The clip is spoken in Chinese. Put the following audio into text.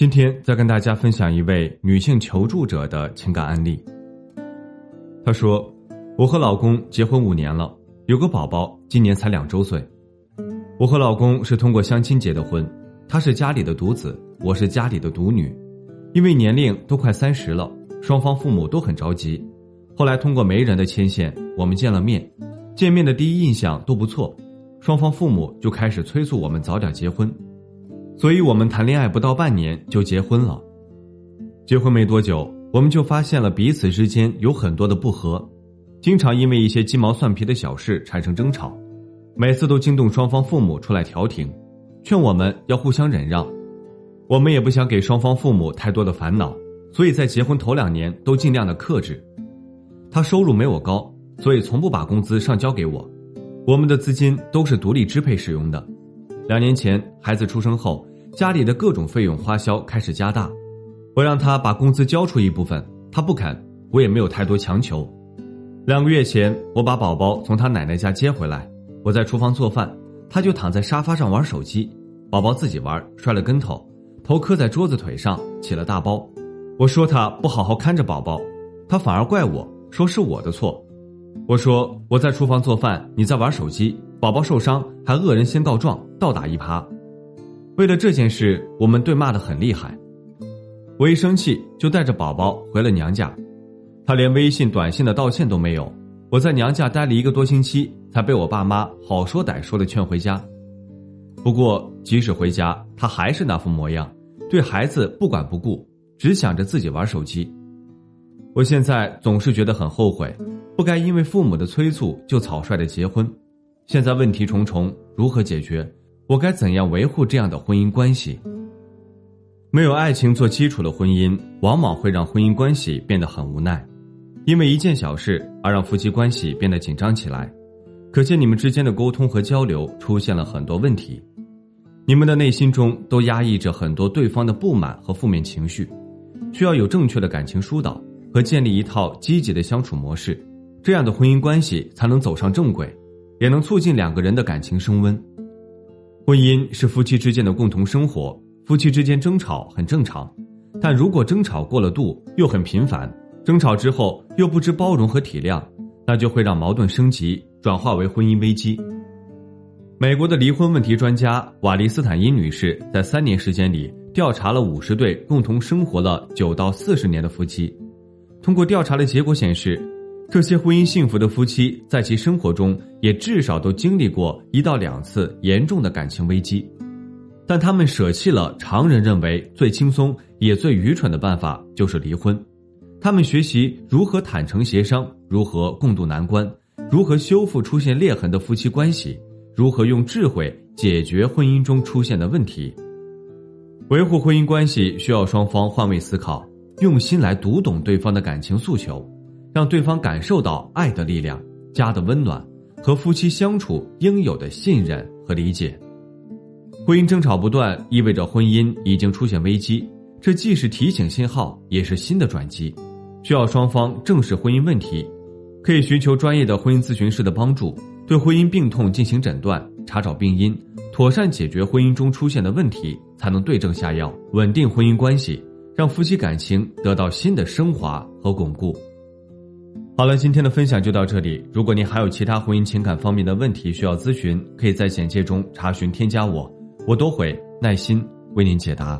今天再跟大家分享一位女性求助者的情感案例。她说：“我和老公结婚五年了，有个宝宝，今年才两周岁。我和老公是通过相亲结的婚，他是家里的独子，我是家里的独女。因为年龄都快三十了，双方父母都很着急。后来通过媒人的牵线，我们见了面，见面的第一印象都不错，双方父母就开始催促我们早点结婚。”所以我们谈恋爱不到半年就结婚了，结婚没多久，我们就发现了彼此之间有很多的不和，经常因为一些鸡毛蒜皮的小事产生争吵，每次都惊动双方父母出来调停，劝我们要互相忍让。我们也不想给双方父母太多的烦恼，所以在结婚头两年都尽量的克制。他收入没我高，所以从不把工资上交给我，我们的资金都是独立支配使用的。两年前孩子出生后。家里的各种费用花销开始加大，我让他把工资交出一部分，他不肯，我也没有太多强求。两个月前，我把宝宝从他奶奶家接回来，我在厨房做饭，他就躺在沙发上玩手机，宝宝自己玩摔了跟头，头磕在桌子腿上起了大包。我说他不好好看着宝宝，他反而怪我说是我的错。我说我在厨房做饭，你在玩手机，宝宝受伤还恶人先告状，倒打一耙。为了这件事，我们对骂的很厉害。我一生气就带着宝宝回了娘家，他连微信、短信的道歉都没有。我在娘家待了一个多星期，才被我爸妈好说歹说的劝回家。不过，即使回家，他还是那副模样，对孩子不管不顾，只想着自己玩手机。我现在总是觉得很后悔，不该因为父母的催促就草率的结婚。现在问题重重，如何解决？我该怎样维护这样的婚姻关系？没有爱情做基础的婚姻，往往会让婚姻关系变得很无奈，因为一件小事而让夫妻关系变得紧张起来，可见你们之间的沟通和交流出现了很多问题，你们的内心中都压抑着很多对方的不满和负面情绪，需要有正确的感情疏导和建立一套积极的相处模式，这样的婚姻关系才能走上正轨，也能促进两个人的感情升温。婚姻是夫妻之间的共同生活，夫妻之间争吵很正常，但如果争吵过了度，又很频繁，争吵之后又不知包容和体谅，那就会让矛盾升级，转化为婚姻危机。美国的离婚问题专家瓦利斯坦因女士在三年时间里调查了五十对共同生活了九到四十年的夫妻，通过调查的结果显示。这些婚姻幸福的夫妻，在其生活中也至少都经历过一到两次严重的感情危机，但他们舍弃了常人认为最轻松也最愚蠢的办法，就是离婚。他们学习如何坦诚协商，如何共度难关，如何修复出现裂痕的夫妻关系，如何用智慧解决婚姻中出现的问题。维护婚姻关系需要双方换位思考，用心来读懂对方的感情诉求。让对方感受到爱的力量、家的温暖和夫妻相处应有的信任和理解。婚姻争吵不断，意味着婚姻已经出现危机，这既是提醒信号，也是新的转机，需要双方正视婚姻问题。可以寻求专业的婚姻咨询师的帮助，对婚姻病痛进行诊断，查找病因，妥善解决婚姻中出现的问题，才能对症下药，稳定婚姻关系，让夫妻感情得到新的升华和巩固。好了，今天的分享就到这里。如果您还有其他婚姻情感方面的问题需要咨询，可以在简介中查询添加我，我都会耐心为您解答。